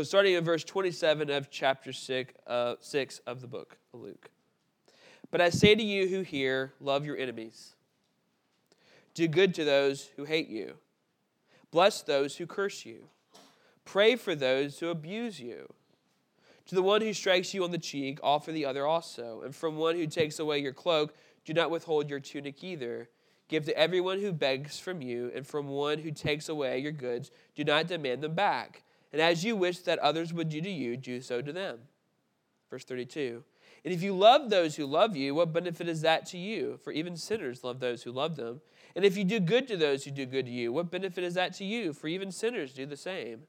So, starting in verse 27 of chapter 6, uh, 6 of the book of Luke. But I say to you who hear, love your enemies, do good to those who hate you, bless those who curse you, pray for those who abuse you. To the one who strikes you on the cheek, offer the other also. And from one who takes away your cloak, do not withhold your tunic either. Give to everyone who begs from you, and from one who takes away your goods, do not demand them back. And as you wish that others would do to you, do so to them. Verse 32. And if you love those who love you, what benefit is that to you? For even sinners love those who love them. And if you do good to those who do good to you, what benefit is that to you? For even sinners do the same.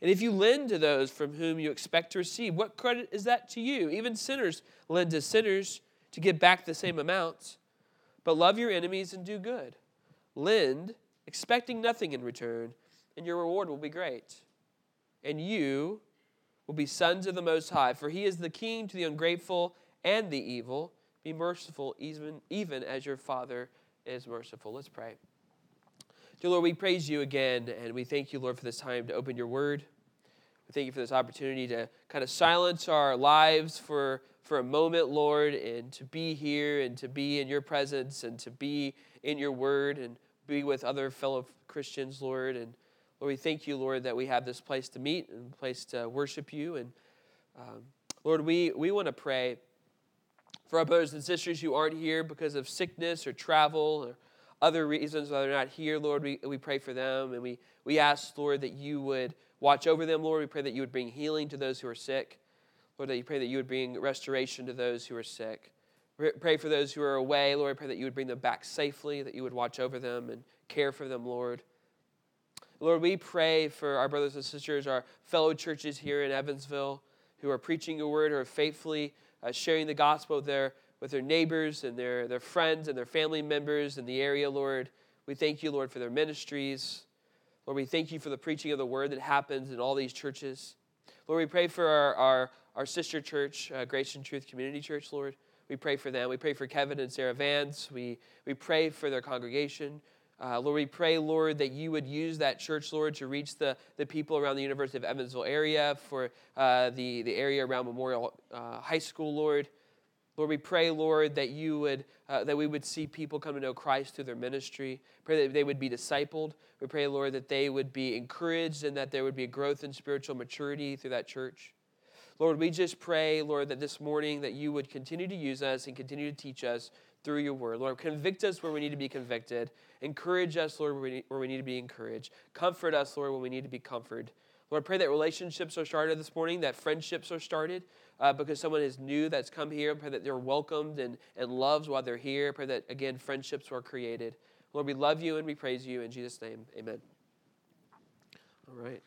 And if you lend to those from whom you expect to receive, what credit is that to you? Even sinners lend to sinners to get back the same amount. But love your enemies and do good. Lend, expecting nothing in return, and your reward will be great. And you will be sons of the Most High, for he is the king to the ungrateful and the evil. Be merciful, even, even as your Father is merciful. Let's pray. Dear Lord, we praise you again, and we thank you, Lord, for this time to open your word. We thank you for this opportunity to kind of silence our lives for, for a moment, Lord, and to be here and to be in your presence and to be in your word and be with other fellow Christians, Lord. And Lord, we thank you, Lord, that we have this place to meet and place to worship you. And um, Lord, we, we want to pray for our brothers and sisters who aren't here because of sickness or travel or other reasons why they're not here, Lord, we, we pray for them. And we, we ask, Lord, that you would watch over them, Lord. We pray that you would bring healing to those who are sick. Lord, that you pray that you would bring restoration to those who are sick. Pray for those who are away, Lord. Pray that you would bring them back safely, that you would watch over them and care for them, Lord. Lord, we pray for our brothers and sisters, our fellow churches here in Evansville who are preaching your word, who are faithfully uh, sharing the gospel with their with their neighbors and their, their friends and their family members in the area, Lord. We thank you, Lord, for their ministries. Lord, we thank you for the preaching of the word that happens in all these churches. Lord, we pray for our, our, our sister church, uh, Grace and Truth Community Church, Lord. We pray for them. We pray for Kevin and Sarah Vance. We, we pray for their congregation. Uh, Lord, we pray, Lord, that you would use that church, Lord, to reach the, the people around the University of Evansville area, for uh, the, the area around Memorial uh, High School, Lord. Lord, we pray, Lord, that you would, uh, that we would see people come to know Christ through their ministry. Pray that they would be discipled. We pray, Lord, that they would be encouraged and that there would be a growth in spiritual maturity through that church. Lord, we just pray, Lord, that this morning that you would continue to use us and continue to teach us through your word. Lord, convict us where we need to be convicted. Encourage us, Lord, where we need, to be encouraged. Comfort us, Lord, when we need to be comforted. Lord, I pray that relationships are started this morning, that friendships are started uh, because someone is new that's come here. Pray that they're welcomed and, and loved while they're here. Pray that, again, friendships are created. Lord, we love you and we praise you. In Jesus' name, amen. All right.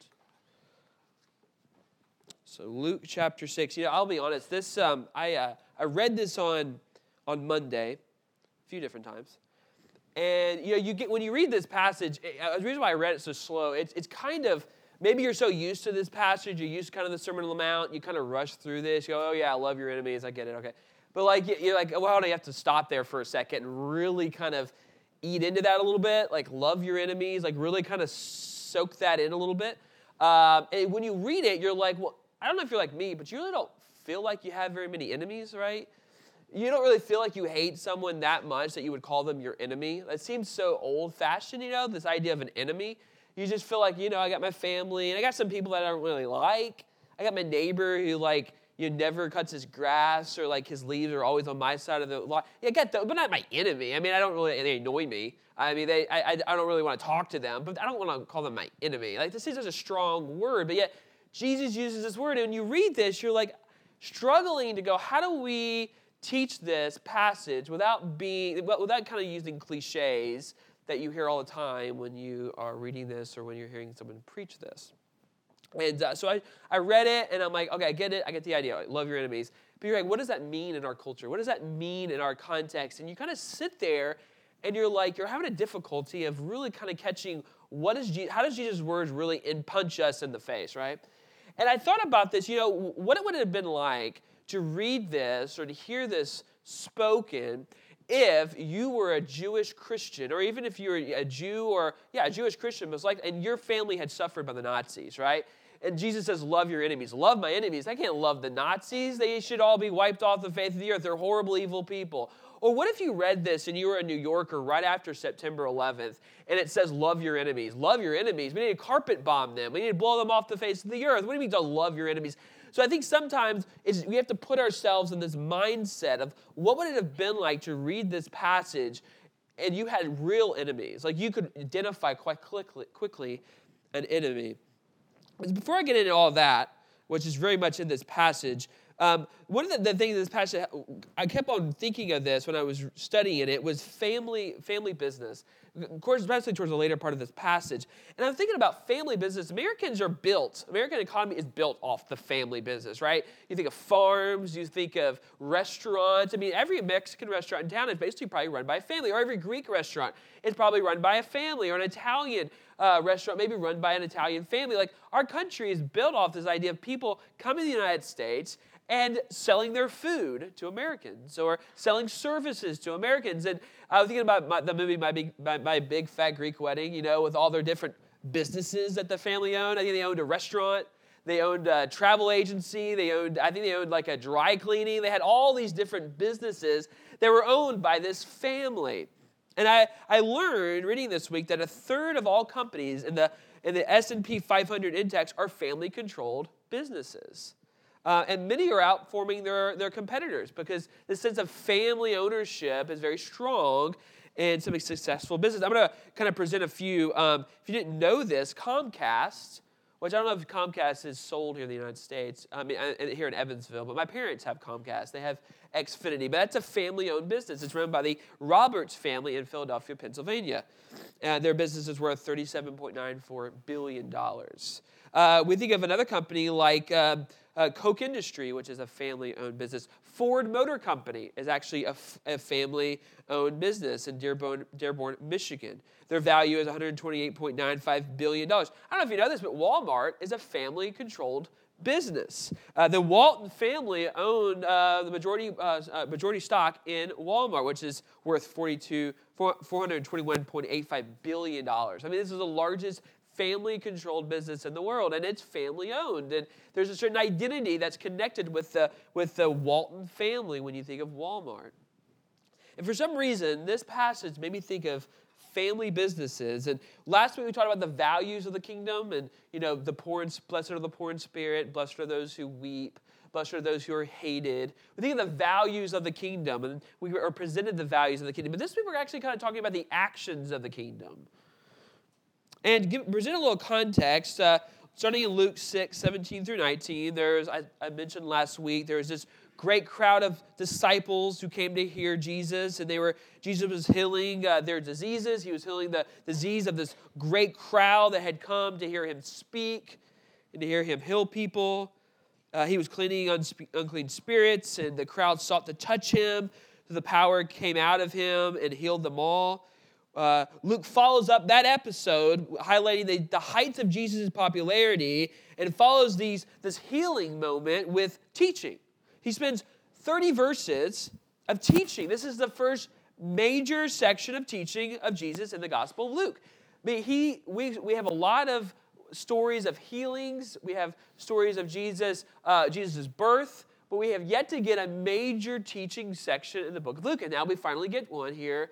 So Luke chapter 6. You know, I'll be honest. This um, I, uh, I read this on, on Monday few different times. And you know, you get when you read this passage, it, uh, the reason why I read it so slow, it's, it's kind of – maybe you're so used to this passage, you're used to kind of the Sermon on the Mount, you kind of rush through this. You go, oh yeah, I love your enemies, I get it, okay. But like you're like, well, do you have to stop there for a second and really kind of eat into that a little bit? Like love your enemies, like really kind of soak that in a little bit. Um, and when you read it, you're like, well, I don't know if you're like me, but you really don't feel like you have very many enemies, right? You don't really feel like you hate someone that much that you would call them your enemy. That seems so old fashioned, you know, this idea of an enemy. You just feel like, you know, I got my family, and I got some people that I don't really like. I got my neighbor who, like, you know, never cuts his grass or like his leaves are always on my side of the lawn. Yeah, I get that, but not my enemy. I mean, I don't really, they annoy me. I mean, they, I, I don't really want to talk to them, but I don't want to call them my enemy. Like, this is such a strong word, but yet Jesus uses this word. And when you read this, you're like struggling to go, how do we teach this passage without being, without kind of using cliches that you hear all the time when you are reading this or when you're hearing someone preach this. And uh, so I, I read it and I'm like, okay, I get it. I get the idea. Like, love your enemies. But you're like, what does that mean in our culture? What does that mean in our context? And you kind of sit there and you're like, you're having a difficulty of really kind of catching what is Je- how does Jesus' words really punch us in the face, right? And I thought about this, you know, what it would have been like to read this or to hear this spoken if you were a Jewish Christian, or even if you were a Jew or, yeah, a Jewish Christian, most likely, and your family had suffered by the Nazis, right? and Jesus says, Love your enemies. Love my enemies. I can't love the Nazis. They should all be wiped off the face of the earth. They're horrible, evil people. Or what if you read this and you were a New Yorker right after September 11th and it says, Love your enemies? Love your enemies. We need to carpet bomb them. We need to blow them off the face of the earth. What do you mean to love your enemies? So I think sometimes we have to put ourselves in this mindset of what would it have been like to read this passage and you had real enemies. Like you could identify quite quickly, an enemy. But Before I get into all that, which is very much in this passage, um, one of the, the, things in this passage, I kept on thinking of this when I was studying it, was family, family business. Of course, especially towards the later part of this passage. And I'm thinking about family business. Americans are built, American economy is built off the family business, right? You think of farms, you think of restaurants. I mean, every Mexican restaurant in town is basically probably run by a family, or every Greek restaurant is probably run by a family, or an Italian uh, restaurant maybe run by an Italian family. Like our country is built off this idea of people coming to the United States and selling their food to Americans or selling services to Americans. And I was thinking about my, the movie my big, my, my, Big Fat Greek Wedding, you know, with all their different businesses that the family owned. I think they owned a restaurant. They owned a travel agency. They owned, I think they owned like a dry cleaning. They had all these different businesses that were owned by this family. And I, I learned reading this week that a third of all companies in the, in the S&P 500 index are family-controlled businesses. Uh, and many are outperforming their, their competitors because the sense of family ownership is very strong in some successful business. I'm going to kind of present a few. Um, if you didn't know this, Comcast, which I don't know if Comcast is sold here in the United States, I mean, here in Evansville, but my parents have Comcast. They have Xfinity, but that's a family owned business. It's run by the Roberts family in Philadelphia, Pennsylvania. And their business is worth $37.94 billion. Uh, we think of another company like. Uh, Koch Industry, which is a family owned business. Ford Motor Company is actually a, f- a family owned business in Dearborn, Dearborn, Michigan. Their value is $128.95 billion. I don't know if you know this, but Walmart is a family controlled business. Uh, the Walton family owned uh, the majority, uh, uh majority stock in Walmart, which is worth 42, $421.85 billion. I mean, this is the largest family controlled business in the world and it's family owned and there's a certain identity that's connected with the with the Walton family when you think of Walmart. And for some reason this passage made me think of family businesses and last week we talked about the values of the kingdom and you know the poor and blessed are the poor in spirit blessed are those who weep blessed are those who are hated. We think of the values of the kingdom and we are presented the values of the kingdom. But this week we're actually kind of talking about the actions of the kingdom and give, present a little context, uh, starting in Luke 6, 17 through 19, there's, I, I mentioned last week, there was this great crowd of disciples who came to hear Jesus, and they were Jesus was healing uh, their diseases. He was healing the disease of this great crowd that had come to hear him speak and to hear him heal people. Uh, he was cleaning unspe- unclean spirits, and the crowd sought to touch him. So the power came out of him and healed them all. Uh, Luke follows up that episode, highlighting the, the heights of Jesus' popularity, and follows these, this healing moment with teaching. He spends 30 verses of teaching. This is the first major section of teaching of Jesus in the Gospel of Luke. I mean, he, we, we have a lot of stories of healings. We have stories of Jesus, uh, Jesus' birth, but we have yet to get a major teaching section in the book of Luke. And now we finally get one here here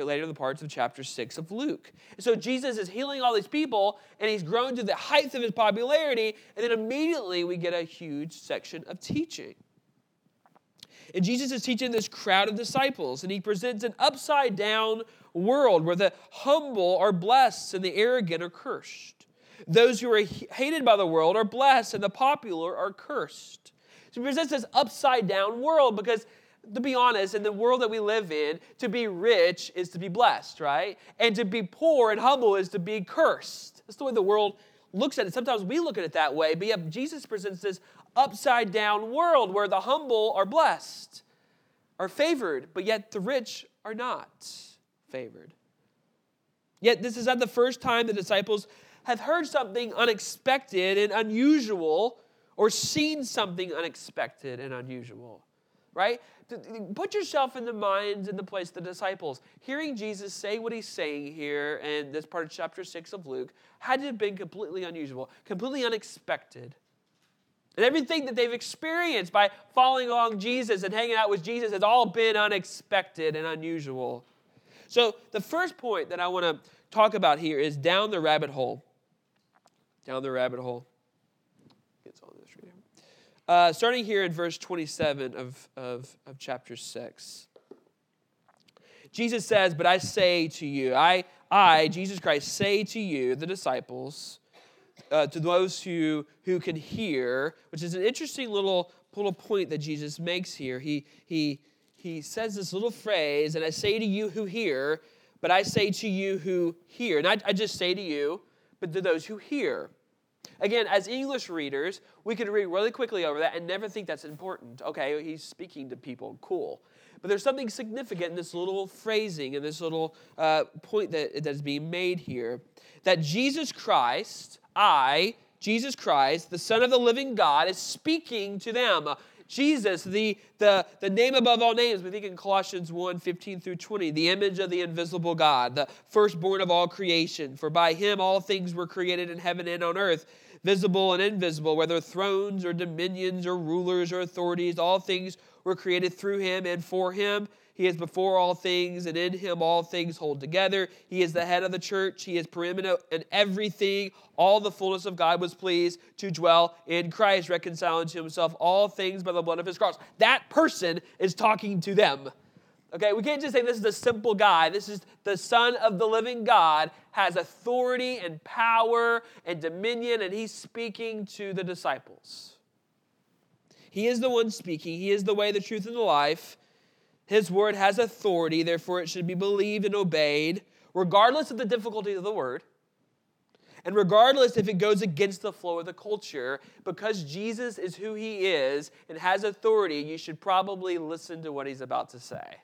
later in the parts of chapter 6 of Luke. So Jesus is healing all these people, and he's grown to the heights of his popularity, and then immediately we get a huge section of teaching. And Jesus is teaching this crowd of disciples, and he presents an upside down world where the humble are blessed and the arrogant are cursed. Those who are hated by the world are blessed, and the popular are cursed. So he presents this upside down world because to be honest, in the world that we live in, to be rich is to be blessed, right? And to be poor and humble is to be cursed. That's the way the world looks at it. Sometimes we look at it that way, but yet Jesus presents this upside down world where the humble are blessed, are favored, but yet the rich are not favored. Yet this is not the first time the disciples have heard something unexpected and unusual or seen something unexpected and unusual. Right? Put yourself in the minds and the place of the disciples. Hearing Jesus say what he's saying here in this part of chapter 6 of Luke had to have been completely unusual, completely unexpected. And everything that they've experienced by following along Jesus and hanging out with Jesus has all been unexpected and unusual. So, the first point that I want to talk about here is down the rabbit hole. Down the rabbit hole. Gets all this right here. Uh, starting here in verse 27 of, of, of chapter 6. Jesus says, But I say to you, I, I, Jesus Christ, say to you, the disciples, uh, to those who, who can hear, which is an interesting little, little point that Jesus makes here. He, he, he says this little phrase, and I say to you who hear, but I say to you who hear. And I, I just say to you, but to those who hear. Again, as English readers, we could read really quickly over that and never think that's important. Okay, he's speaking to people, cool. But there's something significant in this little phrasing and this little uh, point that, that's being made here that Jesus Christ I, Jesus Christ, the Son of the living God, is speaking to them. Jesus, the, the, the name above all names, we think in Colossians 1 15 through 20, the image of the invisible God, the firstborn of all creation. For by him all things were created in heaven and on earth, visible and invisible, whether thrones or dominions or rulers or authorities, all things were created through him and for him. He is before all things, and in him all things hold together. He is the head of the church. He is preeminent in everything. All the fullness of God was pleased to dwell in Christ, reconciling to himself all things by the blood of his cross. That person is talking to them. Okay, we can't just say this is a simple guy. This is the Son of the living God, has authority and power and dominion, and he's speaking to the disciples. He is the one speaking. He is the way, the truth, and the life. His word has authority, therefore it should be believed and obeyed, regardless of the difficulty of the word. And regardless if it goes against the flow of the culture, because Jesus is who he is and has authority, you should probably listen to what he's about to say.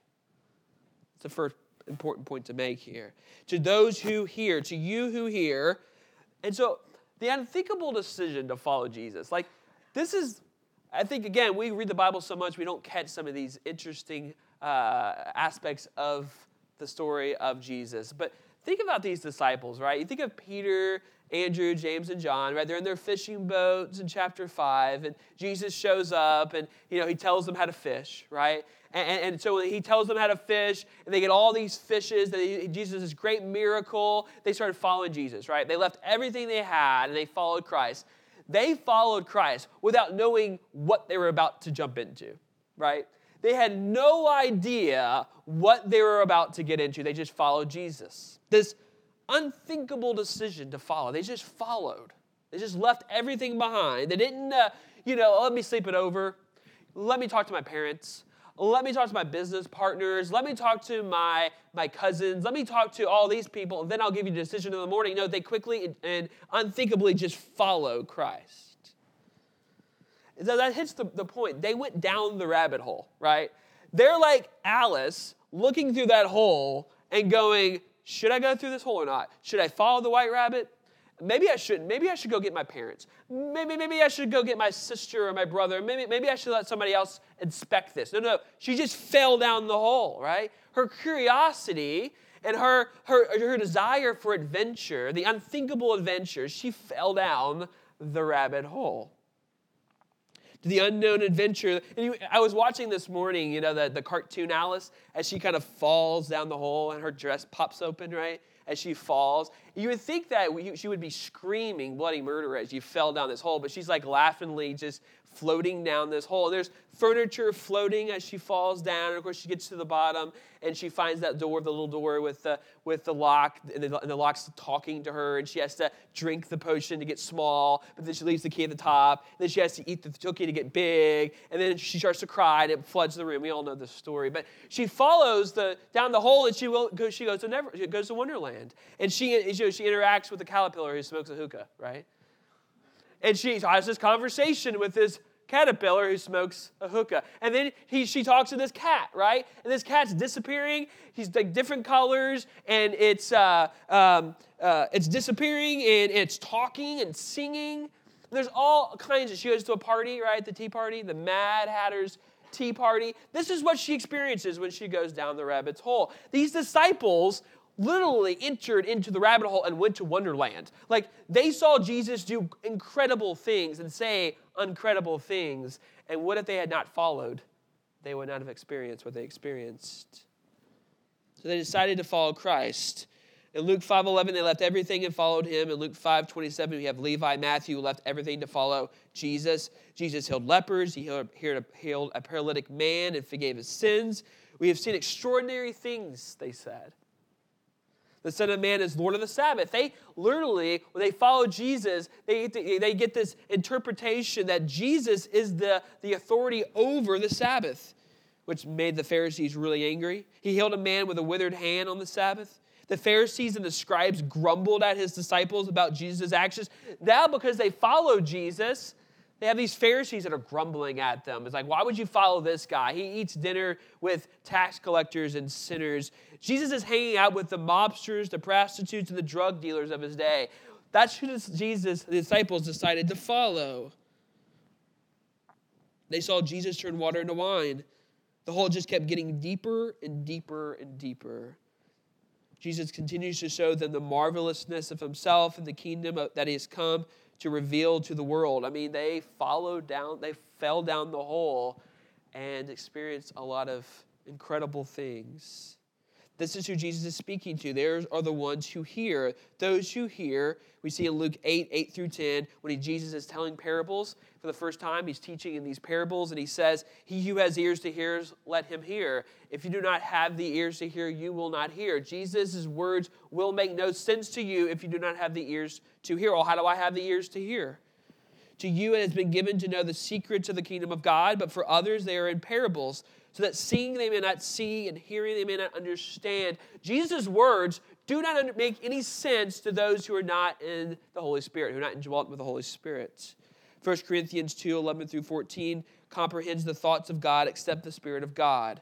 It's the first important point to make here. To those who hear, to you who hear. And so the unthinkable decision to follow Jesus, like this is, I think, again, we read the Bible so much, we don't catch some of these interesting uh, aspects of the story of Jesus. But think about these disciples, right? You think of Peter, Andrew, James, and John, right? They're in their fishing boats in chapter 5, and Jesus shows up and, you know, he tells them how to fish, right? And, and, so he tells them how to fish, and they get all these fishes. That Jesus, this great miracle. They started following Jesus, right? They left everything they had and they followed Christ. They followed Christ without knowing what they were about to jump into, right? They had no idea what they were about to get into. They just followed Jesus. This unthinkable decision to follow. They just followed. They just left everything behind. They didn't, uh, you know, let me sleep it over. Let me talk to my parents. Let me talk to my business partners. Let me talk to my, my cousins. Let me talk to all these people, and then I'll give you a decision in the morning. No, they quickly and unthinkably just follow Christ. So that hits the, the point. They went down the rabbit hole, right? They're like Alice looking through that hole and going, should I go through this hole or not? Should I follow the white rabbit? Maybe I shouldn't. Maybe I should go get my parents. Maybe, maybe I should go get my sister or my brother. Maybe, maybe I should let somebody else inspect this. No, no. She just fell down the hole, right? Her curiosity and her, her, her desire for adventure, the unthinkable adventure, she fell down the rabbit hole to the unknown adventure. And I was watching this morning, you know, the, the cartoon Alice, as she kind of falls down the hole and her dress pops open, right? As she falls. You would think that she would be screaming bloody murder as you fell down this hole, but she's like laughingly just floating down this hole. There's furniture floating as she falls down. And of course, she gets to the bottom and she finds that door, the little door with the, with the lock, and the, and the lock's talking to her, and she has to drink the potion to get small, but then she leaves the key at the top. then she has to eat the cookie to get big, and then she starts to cry, and it floods the room. We all know this story. But she follows the down the hole, and she will she goes to never she goes to Wonderland, and she she, she interacts with the caterpillar who smokes a hookah, right? And she has this conversation with this caterpillar who smokes a hookah. And then he, she talks to this cat, right? And this cat's disappearing. He's like different colors, and it's, uh, um, uh, it's disappearing, and it's talking and singing. And there's all kinds of, she goes to a party, right? The tea party. The Mad Hatter's tea party. This is what she experiences when she goes down the rabbit's hole. These disciples literally entered into the rabbit hole and went to Wonderland. Like they saw Jesus do incredible things and say incredible things. And what if they had not followed? They would not have experienced what they experienced. So they decided to follow Christ. In Luke 5:11, they left everything and followed him. In Luke 5:27, we have Levi, Matthew, left everything to follow Jesus. Jesus healed lepers. He healed, healed a paralytic man and forgave his sins. We have seen extraordinary things, they said. The Son of Man is Lord of the Sabbath. They literally, when they follow Jesus, they, they get this interpretation that Jesus is the, the authority over the Sabbath, which made the Pharisees really angry. He healed a man with a withered hand on the Sabbath. The Pharisees and the scribes grumbled at his disciples about Jesus' actions. Now, because they followed Jesus, they have these Pharisees that are grumbling at them. It's like, why would you follow this guy? He eats dinner with tax collectors and sinners. Jesus is hanging out with the mobsters, the prostitutes, and the drug dealers of his day. That's who Jesus, the disciples, decided to follow. They saw Jesus turn water into wine. The hole just kept getting deeper and deeper and deeper. Jesus continues to show them the marvelousness of himself and the kingdom that he has come to reveal to the world. I mean, they followed down, they fell down the hole and experienced a lot of incredible things. This is who Jesus is speaking to. There are the ones who hear. Those who hear, we see in Luke 8, 8 through 10, when he, Jesus is telling parables for the first time, he's teaching in these parables, and he says, He who has ears to hear, let him hear. If you do not have the ears to hear, you will not hear. Jesus' words will make no sense to you if you do not have the ears to hear. Well, how do I have the ears to hear? To you it has been given to know the secrets of the kingdom of God, but for others they are in parables so that seeing they may not see and hearing they may not understand. Jesus' words do not make any sense to those who are not in the Holy Spirit, who are not indwelt with the Holy Spirit. 1 Corinthians 2 11 through 14 comprehends the thoughts of God except the Spirit of God.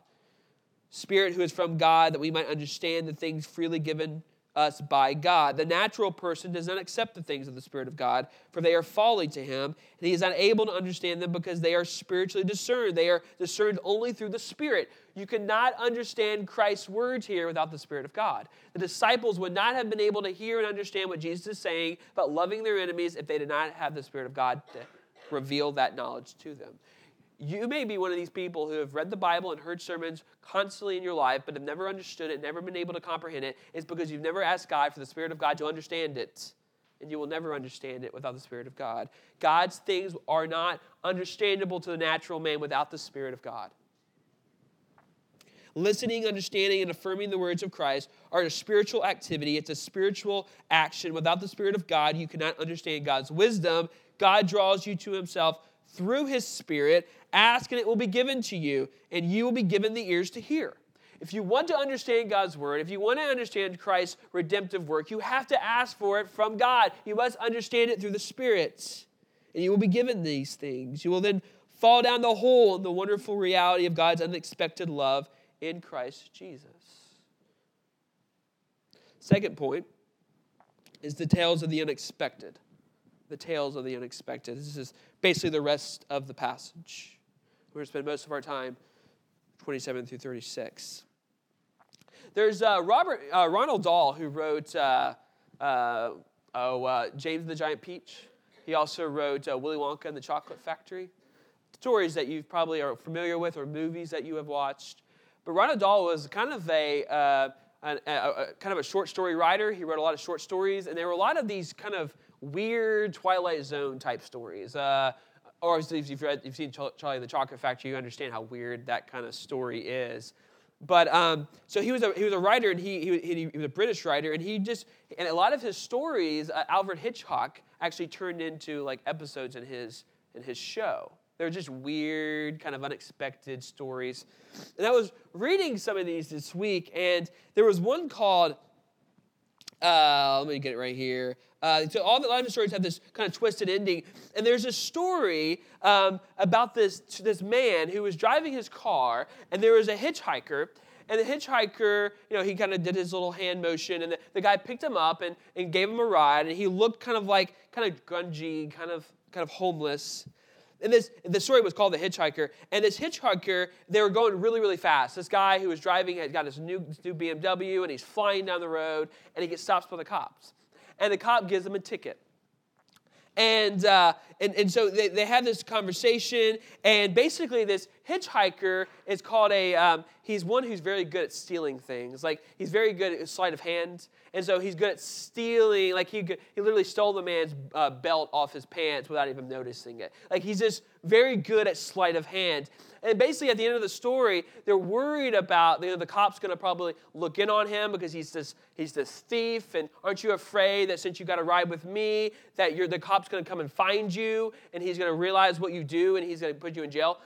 Spirit who is from God, that we might understand the things freely given us by God. The natural person does not accept the things of the Spirit of God, for they are folly to him, and he is unable to understand them because they are spiritually discerned. They are discerned only through the Spirit. You cannot understand Christ's words here without the Spirit of God. The disciples would not have been able to hear and understand what Jesus is saying about loving their enemies if they did not have the Spirit of God to reveal that knowledge to them. You may be one of these people who have read the Bible and heard sermons constantly in your life, but have never understood it, never been able to comprehend it. It's because you've never asked God for the Spirit of God to understand it. And you will never understand it without the Spirit of God. God's things are not understandable to the natural man without the Spirit of God. Listening, understanding, and affirming the words of Christ are a spiritual activity. It's a spiritual action. Without the Spirit of God, you cannot understand God's wisdom. God draws you to Himself through his Spirit. Ask and it will be given to you, and you will be given the ears to hear. If you want to understand God's word, if you want to understand Christ's redemptive work, you have to ask for it from God. You must understand it through the Spirit, and you will be given these things. You will then fall down the hole in the wonderful reality of God's unexpected love in Christ Jesus. Second point is the tales of the unexpected the tales of the unexpected. This is basically the rest of the passage. We're going to spend most of our time 27 through 36. There's uh, Robert uh, Ronald Dahl who wrote uh, uh oh, uh, James the Giant Peach. He also wrote uh, Willy Wonka and the Chocolate Factory. Stories that you probably are familiar with or movies that you have watched. But Ronald Dahl was kind of a, a, a, a kind of a short story writer. He wrote a lot of short stories, and there were a lot of these kind of weird Twilight Zone type stories. Uh, or if you've, read, you've seen Charlie the Chocolate Factory, you understand how weird that kind of story is. But um, so he was a he was a writer, and he, he, he was a British writer, and he just and a lot of his stories, uh, Alfred Hitchcock actually turned into like episodes in his in his show. They're just weird, kind of unexpected stories. And I was reading some of these this week, and there was one called uh, let me get it right here. Uh, so all the life stories have this kind of twisted ending, and there's a story um, about this this man who was driving his car, and there was a hitchhiker, and the hitchhiker, you know, he kind of did his little hand motion, and the, the guy picked him up and, and gave him a ride, and he looked kind of like kind of grungy, kind of kind of homeless. And this the story was called The Hitchhiker. And this hitchhiker, they were going really, really fast. This guy who was driving had got his new, his new BMW and he's flying down the road and he gets stopped by the cops. And the cop gives him a ticket. And, uh, and, and so they, they have this conversation, and basically, this hitchhiker is called a, um, he's one who's very good at stealing things. Like, he's very good at sleight of hand, and so he's good at stealing. Like, he, he literally stole the man's uh, belt off his pants without even noticing it. Like, he's just very good at sleight of hand. And basically, at the end of the story, they're worried about you know, the cop's going to probably look in on him because he's this, he's this thief. And aren't you afraid that since you got to ride with me, that you're, the cop's going to come and find you and he's going to realize what you do and he's going to put you in jail?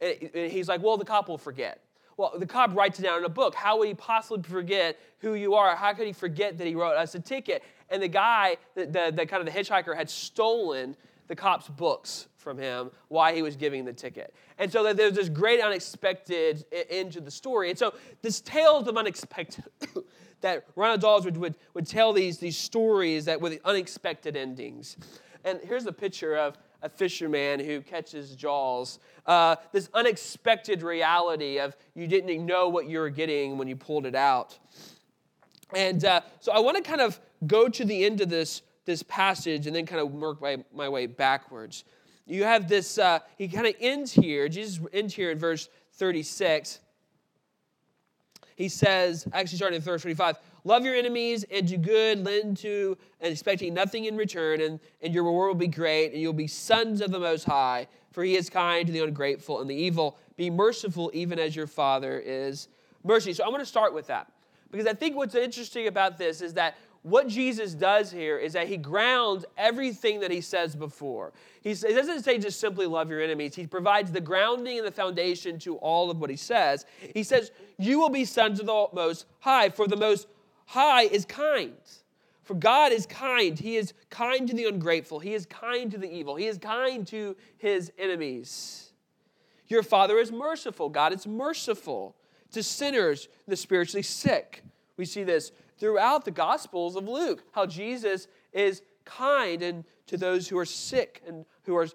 And he's like, well, the cop will forget. Well, the cop writes it down in a book. How would he possibly forget who you are? How could he forget that he wrote us a ticket? And the guy, the, the, the kind of the hitchhiker, had stolen the cop's books from him why he was giving the ticket. And so there's this great unexpected end to the story. And so this tales of unexpected that Ronald Dahl's would, would, would tell these, these stories that with unexpected endings. And here's a picture of a fisherman who catches jaws. Uh, this unexpected reality of you didn't know what you were getting when you pulled it out. And uh, so I want to kind of go to the end of this this passage and then kind of work my, my way backwards. You have this, uh, he kind of ends here, Jesus ends here in verse 36. He says, actually starting in verse 35, love your enemies and do good, lend to, and expecting nothing in return, and, and your reward will be great, and you'll be sons of the Most High, for he is kind to the ungrateful and the evil. Be merciful even as your Father is mercy. So I'm going to start with that. Because I think what's interesting about this is that what Jesus does here is that he grounds everything that he says before. He, doesn't say just simply love your enemies. He provides the grounding and the foundation to all of what he says. He says, You will be sons of the Most High, for the Most High is kind. For God is kind. He is kind to the ungrateful. He is kind to the evil. He is kind to his enemies. Your Father is merciful. God is merciful to sinners, the spiritually sick. We see this throughout the Gospels of Luke, how Jesus is kind and to those who are sick and who are,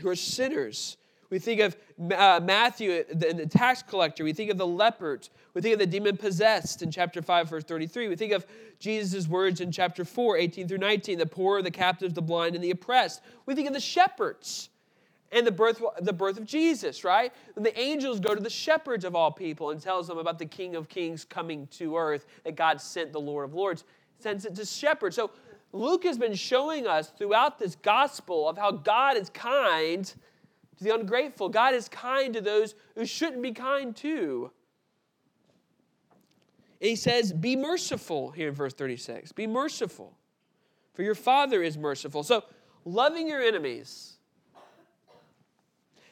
who are sinners. We think of uh, Matthew, the, the tax collector. We think of the leopard. We think of the demon possessed in chapter 5, verse 33. We think of Jesus' words in chapter 4, 18 through 19 the poor, the captives, the blind, and the oppressed. We think of the shepherds and the birth, the birth of Jesus, right? The angels go to the shepherds of all people and tells them about the King of Kings coming to earth, that God sent the Lord of Lords, sends it to shepherds. So Luke has been showing us throughout this gospel of how God is kind to the ungrateful. God is kind to those who shouldn't be kind to. And he says, Be merciful here in verse 36. Be merciful, for your Father is merciful. So, loving your enemies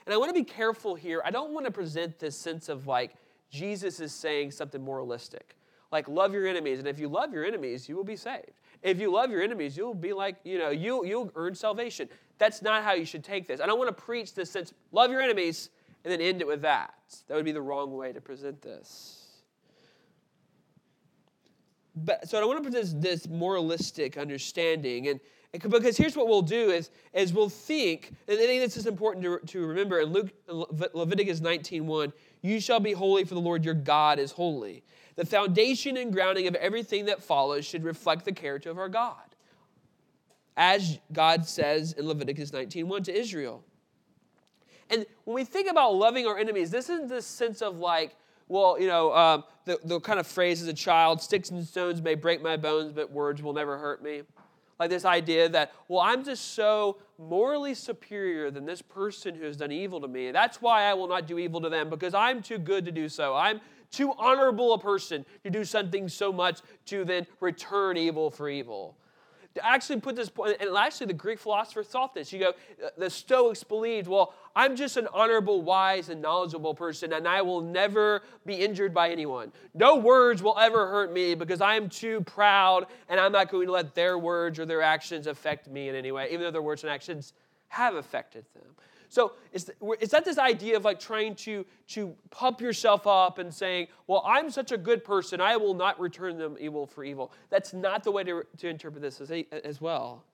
and I want to be careful here. I don't want to present this sense of like Jesus is saying something moralistic. Like, love your enemies. And if you love your enemies, you will be saved. If you love your enemies, you'll be like, you know, you'll, you'll earn salvation. That's not how you should take this. I don't want to preach this sense, love your enemies, and then end it with that. That would be the wrong way to present this. But, so I don't want to present this moralistic understanding. And because here's what we'll do is, is we'll think, and I think this is important to, to remember in Luke, Leviticus 19.1, you shall be holy for the Lord your God is holy. The foundation and grounding of everything that follows should reflect the character of our God. As God says in Leviticus 19.1 to Israel. And when we think about loving our enemies, this isn't this sense of like, well, you know, um, the, the kind of phrase as a child, sticks and stones may break my bones, but words will never hurt me. Like this idea that, well, I'm just so morally superior than this person who has done evil to me. That's why I will not do evil to them because I'm too good to do so. I'm too honorable a person to do something so much to then return evil for evil actually put this point, and actually the Greek philosopher thought this. You go, uh, the Stoics believed, well, I'm just an honorable, wise, and knowledgeable person, and I will never be injured by anyone. No words will ever hurt me because I am too proud, and I'm not going to let their words or their actions affect me in any way, even though their words and actions have affected them. So it's, it's not this idea of like trying to, to pump yourself up and saying, well, I'm such a good person, I will not return them evil for evil. That's not the way to, to interpret this as, as well.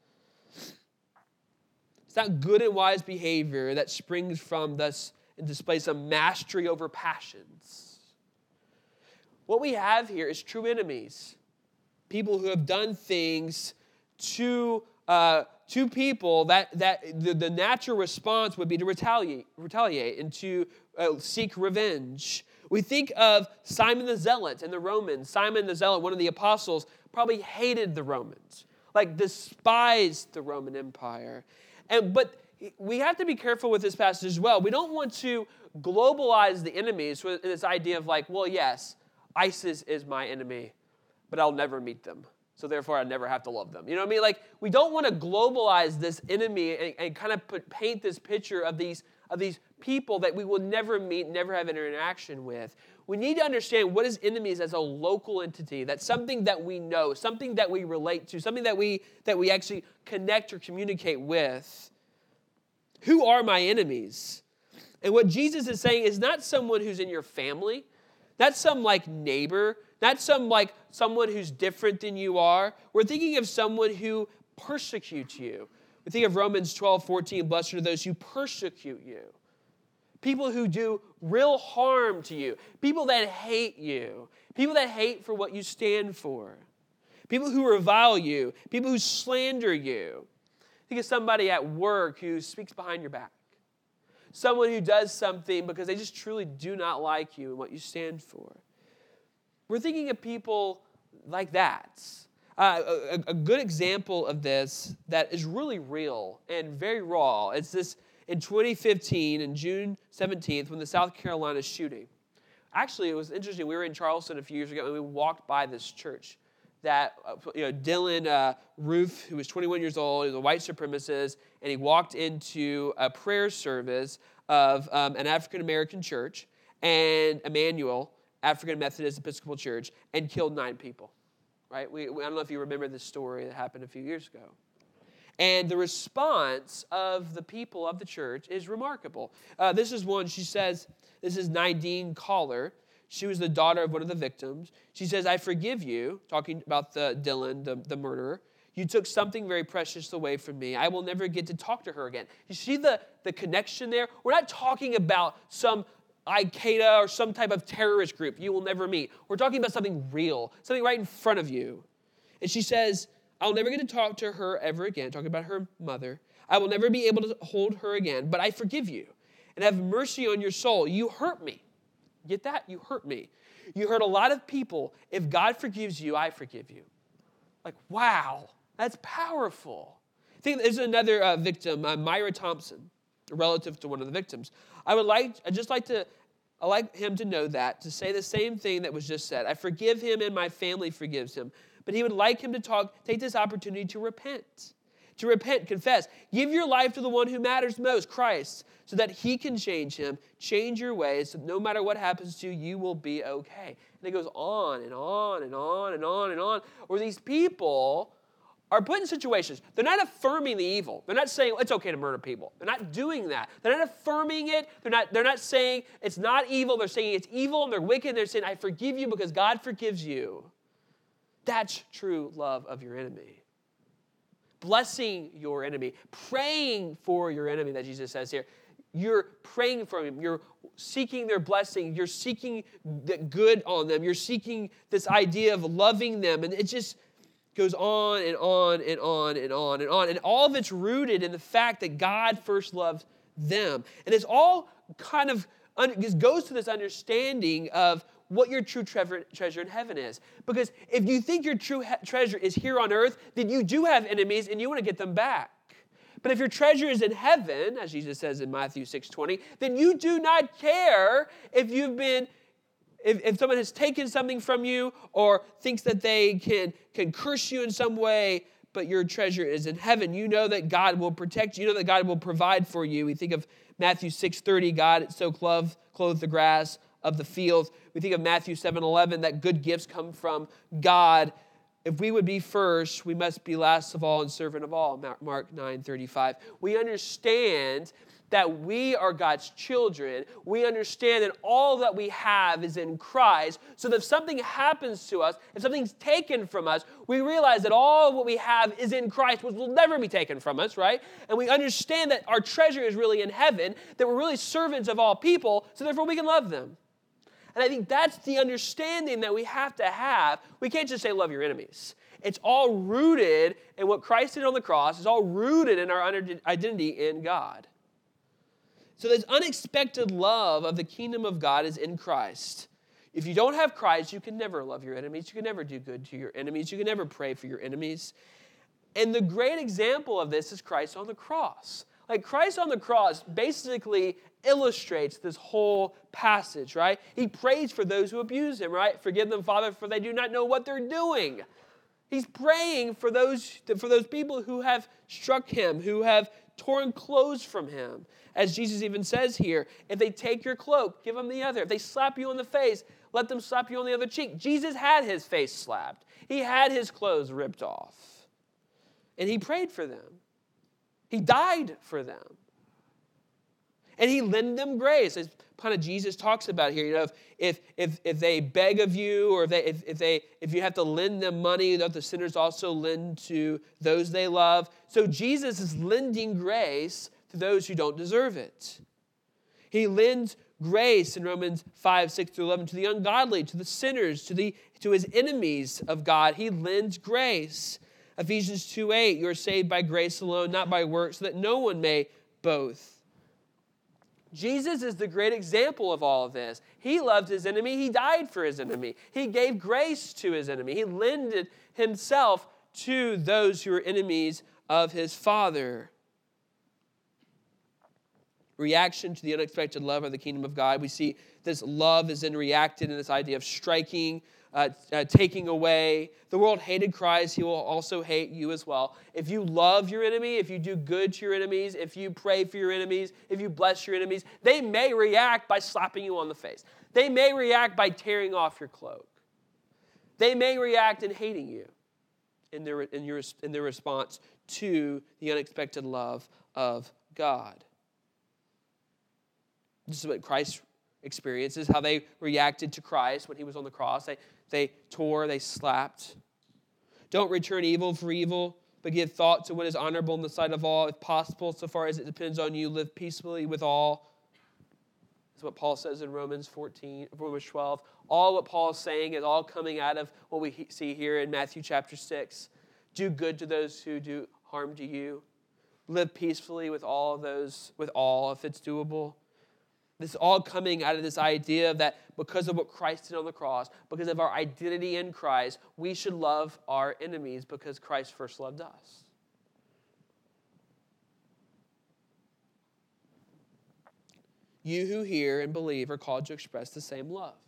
It's It's not good and wise behavior that springs from this and displays a mastery over passions. What we have here is true enemies, people who have done things to uh, to people that that the, the natural response would be to retaliate, retaliate and to uh, seek revenge. We think of Simon the Zealot and the Romans. Simon the Zealot, one of the apostles, probably hated the Romans, like despised the Roman Empire. And but we have to be careful with this passage as well. We don't want to globalize the enemies with this idea of like, well, yes, ISIS is my enemy, but I'll never meet them. So therefore, I never have to love them. You know what I mean? Like, we don't want to globalize this enemy and, and kind of put, paint this picture of these, of these people that we will never meet, never have interaction with. We need to understand what is enemies as a local entity. That's something that we know, something that we relate to, something that we that we actually connect or communicate with. Who are my enemies? And what Jesus is saying is not someone who's in your family, not some like neighbor, not some like someone who's different than you are. We're thinking of someone who persecutes you. We think of Romans 12, 14, blessed are those who persecute you. People who do real harm to you. People that hate you. People that hate for what you stand for. People who revile you. People who slander you. Think of somebody at work who speaks behind your back. Someone who does something because they just truly do not like you and what you stand for. We're thinking of people like that. Uh, a, a, good example of this that is really real and very raw. It's this in 2015, in June 17th, when the South Carolina shooting. Actually, it was interesting. We were in Charleston a few years ago and we walked by this church that uh, you know, Dylann uh, Roof, who was 21 years old, he was a white supremacist, and he walked into a prayer service of um, an African American church and Emanuel African Methodist Episcopal Church and killed nine people. Right? We, we, I don't know if you remember this story that happened a few years ago. And the response of the people of the church is remarkable. Uh, this is one, she says, this is Nadine Collier. She was the daughter of one of the victims. She says, I forgive you, talking about the Dylann, the, the murderer. You took something very precious away from me. I will never get to talk to her again. You see the, the connection there? We're not talking about some Al Qaeda or some type of terrorist group you will never meet. We're talking about something real, something right in front of you. And she says, I'll never get to talk to her ever again, talking about her mother. I will never be able to hold her again, but I forgive you and have mercy on your soul. You hurt me. Get that? You hurt me. You hurt a lot of people. If God forgives you, I forgive you. Like, wow, that's powerful. I think there's another uh, victim, uh, Myra Thompson, relative to one of the victims. I would like, I'd just like to, I like him to know that, to say the same thing that was just said. I forgive him and my family forgives him. But he would like him to talk, take this opportunity to repent. To repent, confess. Give your life to the one who matters most, Christ, so that he can change him, change your ways, so no matter what happens to you, you will be okay. And it goes on and on and on and on and on. Or these people are put in situations, they're not affirming the evil. They're not saying it's okay to murder people. They're not doing that. They're not affirming it. They're not, they're not saying it's not evil. They're saying it's evil and they're wicked. They're saying, I forgive you because God forgives you. That's true love of your enemy. Blessing your enemy, praying for your enemy, that Jesus says here. You're praying for them. You're seeking their blessing. You're seeking the good on them. You're seeking this idea of loving them. And it just, goes on and on and on and on and on. And all of it's rooted in the fact that God first loved them. And it's all kind of it goes to this understanding of what your true treasure in heaven is. Because if you think your true treasure is here on earth, then you do have enemies and you want to get them back. But if your treasure is in heaven, as Jesus says in Matthew 6:20, then you do not care if you've been if, if someone has taken something from you or thinks that they can, can curse you in some way, but your treasure is in heaven, you know that God will protect you. You know that God will provide for you. We think of Matthew 6.30, God so clothed, clothed the grass of the field. We think of Matthew 7.11, that good gifts come from God. If we would be first, we must be last of all and servant of all. Mark 9.35. We understand that we are God's children, we understand that all that we have is in Christ. So that if something happens to us, if something's taken from us, we realize that all what we have is in Christ, which will never be taken from us, right? And we understand that our treasure is really in heaven, that we're really servants of all people, so therefore we can love them. And I think that's the understanding that we have to have. We can't just say, love your enemies. It's all rooted in what Christ did on the cross, it's all rooted in our identity in God. So, this unexpected love of the kingdom of God is in Christ. If you don't have Christ, you can never love your enemies. You can never do good to your enemies. You can never pray for your enemies. And the great example of this is Christ on the cross. Like Christ on the cross basically illustrates this whole passage, right? He prays for those who abuse him, right? Forgive them, Father, for they do not know what they're doing. He's praying for those, for those people who have struck him, who have torn clothes from him. As Jesus even says here, if they take your cloak, give them the other. If they slap you on the face, let them slap you on the other cheek. Jesus had his face slapped, he had his clothes ripped off, and he prayed for them. He died for them. And he lent them grace, as kind of Jesus talks about here. You know, if, if, if they beg of you, or if, they, if, if, they, if you have to lend them money, that the sinners also lend to those they love. So Jesus is lending grace to those who don't deserve it. He lends grace in Romans 5, 6 through 11 to the ungodly, to the sinners, to, the, to his enemies of God. He lends grace. Ephesians 2 8, you are saved by grace alone, not by works, so that no one may boast. Jesus is the great example of all of this. He loved his enemy, he died for his enemy, he gave grace to his enemy, he lended himself to those who were enemies of his Father. Reaction to the unexpected love of the kingdom of God. We see this love is then reacted in this idea of striking, uh, uh, taking away. The world hated Christ, he will also hate you as well. If you love your enemy, if you do good to your enemies, if you pray for your enemies, if you bless your enemies, they may react by slapping you on the face. They may react by tearing off your cloak. They may react in hating you in their, in, your, in their response to the unexpected love of God. This is what Christ experiences, how they reacted to Christ when he was on the cross. They, they tore, they slapped. Don't return evil for evil, but give thought to what is honorable in the sight of all. If possible, so far as it depends on you, live peacefully with all. That's what Paul says in Romans 14, Romans 12. All what Paul is saying is all coming out of what we see here in Matthew chapter 6. Do good to those who do harm to you. Live peacefully with all those, with all, if it's doable. This is all coming out of this idea that because of what Christ did on the cross, because of our identity in Christ, we should love our enemies because Christ first loved us. You who hear and believe are called to express the same love.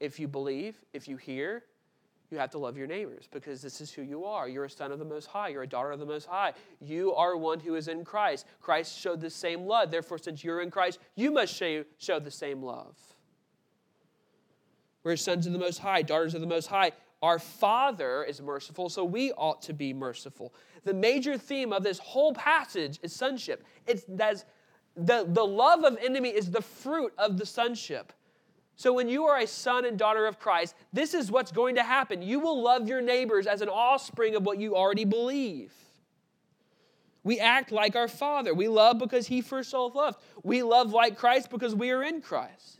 If you believe, if you hear, you have to love your neighbors because this is who you are. You're a son of the Most High. You're a daughter of the Most High. You are one who is in Christ. Christ showed the same love. Therefore, since you're in Christ, you must show, the same love. We're sons of the Most High, daughters of the Most High. Our Father is merciful, so we ought to be merciful. The major theme of this whole passage is sonship. It's that the, the love of enemy is the fruit of the sonship. So, when you are a son and daughter of Christ, this is what's going to happen. You will love your neighbors as an offspring of what you already believe. We act like our Father. We love because He first self loved. We love like Christ because we are in Christ.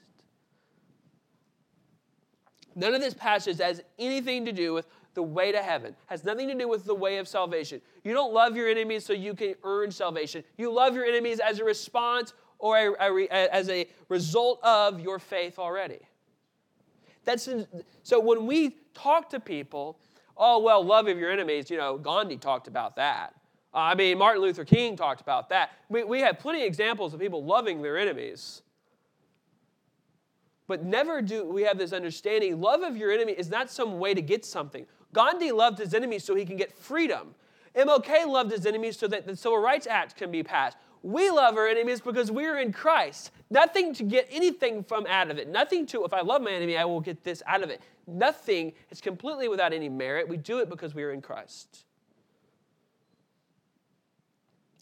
None of this passage has anything to do with the way to heaven, has nothing to do with the way of salvation. You don't love your enemies so you can earn salvation. You love your enemies as a response or a, a, as a result of your faith already. That's so when we talk to people, oh well, love of your enemies. You know, Gandhi talked about that. I mean, Martin Luther King talked about that. We, we have plenty of examples of people loving their enemies. But never do we have this understanding love of your enemy is not some way to get something. Gandhi loved his enemies so he can get freedom. MLK loved his enemies so that the Civil Rights Act can be passed. We love our enemies because we're in Christ. Nothing to get anything from out of it. Nothing to, if I love my enemy, I will get this out of it. Nothing. It's completely without any merit. We do it because we are in Christ.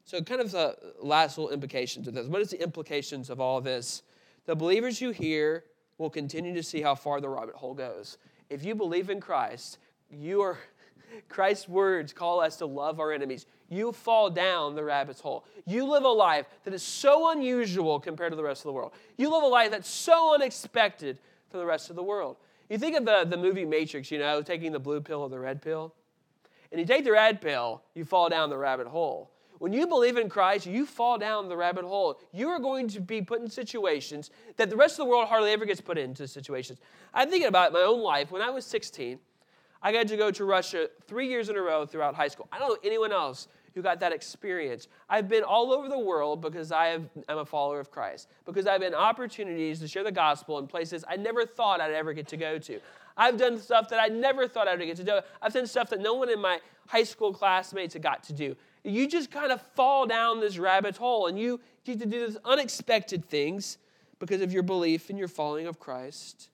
So, kind of the last little implications of this. What is the implications of all this? The believers you hear will continue to see how far the rabbit hole goes. If you believe in Christ, you are Christ's words call us to love our enemies. You fall down the rabbit's hole. You live a life that is so unusual compared to the rest of the world. You live a life that's so unexpected from the rest of the world. You think of the, the movie Matrix, you know, taking the blue pill or the red pill. And you take the red pill, you fall down the rabbit hole. When you believe in Christ, you fall down the rabbit hole. You are going to be put in situations that the rest of the world hardly ever gets put into situations. I'm thinking about my own life. When I was 16, I got to go to Russia three years in a row throughout high school. I don't know anyone else who got that experience. I've been all over the world because I am a follower of Christ, because I've been opportunities to share the gospel in places I never thought I'd ever get to go to. I've done stuff that I never thought I'd get to do. I've done stuff that no one in my high school classmates had got to do. You just kind of fall down this rabbit hole and you get to do these unexpected things because of your belief in your following of Christ.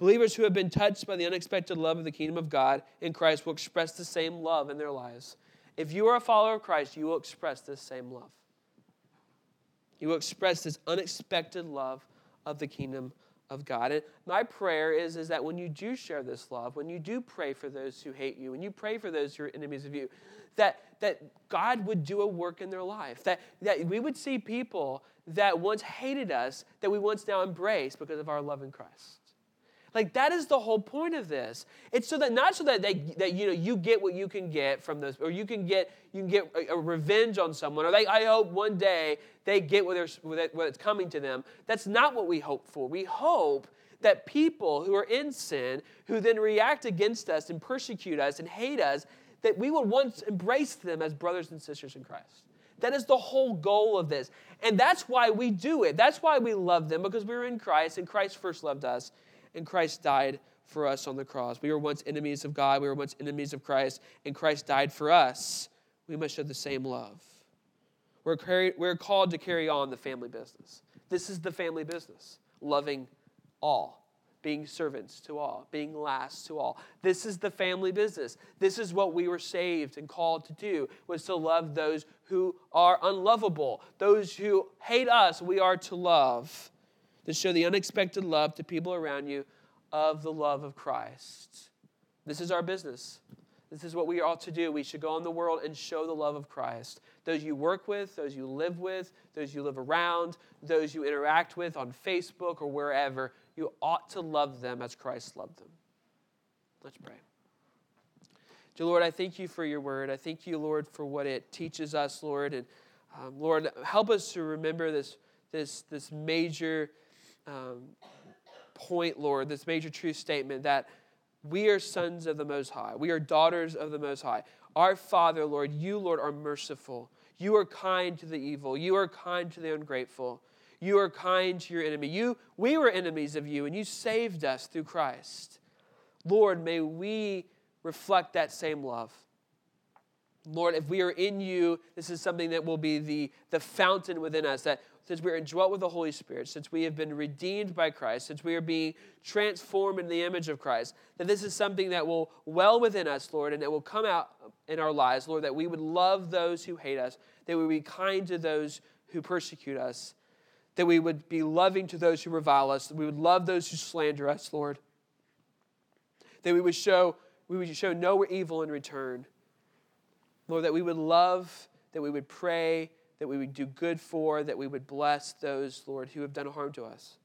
Believers who have been touched by the unexpected love of the kingdom of God in Christ will express the same love in their lives. If you are a follower of Christ, you will express this same love. You will express this unexpected love of the kingdom of God. And my prayer is, is that when you do share this love, when you do pray for those who hate you, when you pray for those who are enemies of you, that, that God would do a work in their life, that, that we would see people that once hated us, that we once now embrace because of our love in Christ. Like that is the whole point of this. It's so that not so that they that you know you get what you can get from this, or you can get you can get a, a revenge on someone, or they, I hope one day they get what they're, what it's coming to them. That's not what we hope for. We hope that people who are in sin, who then react against us and persecute us and hate us, that we would once embrace them as brothers and sisters in Christ. That is the whole goal of this. And that's why we do it. That's why we love them, because we're in Christ and Christ first loved us and Christ died for us on the cross. We were once enemies of God, we were once enemies of Christ, and Christ died for us. We must show the same love. We're, carry, we're called to carry on the family business. This is the family business loving all, being servants to all, being last to all. This is the family business. This is what we were saved and called to do, was to love those who are unlovable. Those who hate us, we are to love to show the unexpected love to people around you of the love of Christ. This is our business. This is what we ought to do. We should go in the world and show the love of Christ. Those you work with, those you live with, those you live around, those you interact with on Facebook or wherever, you ought to love them as Christ loved them. Let's pray. Dear Lord, I thank you for your word. I thank you, Lord, for what it teaches us, Lord. And um, Lord, help us to remember this, this, this major um, point, Lord, this major truth statement that we are sons of the Most High. We are daughters of the Most High. Our Father, Lord, you, Lord, are merciful. You are kind to the evil. You are kind to the ungrateful. You are kind to your enemy. You, we were enemies of you, and you saved us through Christ. Lord, may we reflect that same love. Lord, if we are in you, this is something that will be the, the fountain within us, that since we are indwelt with the Holy Spirit, since we have been redeemed by Christ, since we are being transformed in the image of Christ, that this is something that will well within us, Lord, and it will come out in our lives, Lord, that we would love those who hate us, that we would be kind to those who persecute us, that we would be loving to those who revile us, that we would love those who slander us, Lord, that we would show, we would show no evil in return. Lord, that we would love, that we would pray, that we would do good for, that we would bless those, Lord, who have done harm to us.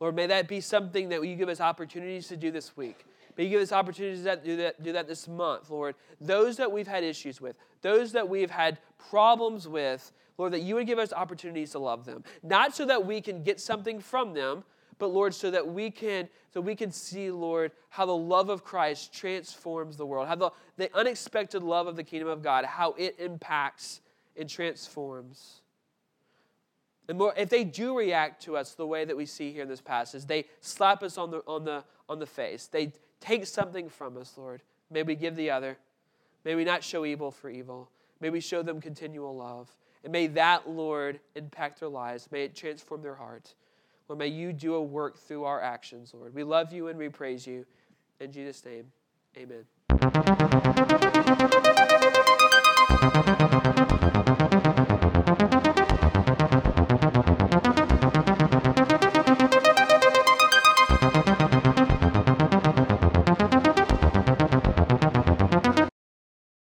Lord, may that be something that you give us opportunities to do this week. May you give us opportunities to do that, do that this month, Lord. Those that we've had issues with, those that we've had problems with, Lord, that you would give us opportunities to love them. Not so that we can get something from them, but Lord, so that we can, so we can see, Lord, how the love of Christ transforms the world, how the, the unexpected love of the kingdom of God, how it impacts and transforms. And more, if they do react to us the way that we see here in this passage, they slap us on the, on the, on the face, they take something from us, Lord. May we give the other. May we not show evil for evil. May we show them continual love. And may that, Lord, impact their lives. May it transform their heart. Lord, may you do a work through our actions, Lord. We love you and we praise you. In Jesus' name, amen. Thank you.